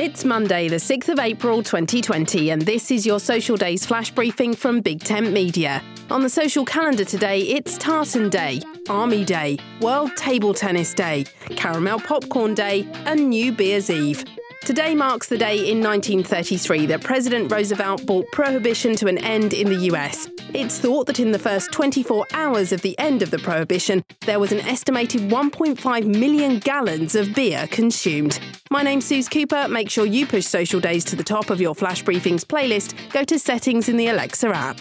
It's Monday, the 6th of April 2020, and this is your Social Days flash briefing from Big Tent Media. On the social calendar today, it's Tartan Day, Army Day, World Table Tennis Day, Caramel Popcorn Day, and New Beer's Eve. Today marks the day in 1933 that President Roosevelt brought prohibition to an end in the US. It's thought that in the first 24 hours of the end of the prohibition, there was an estimated 1.5 million gallons of beer consumed. My name's Suze Cooper. Make sure you push Social Days to the top of your Flash Briefings playlist. Go to settings in the Alexa app.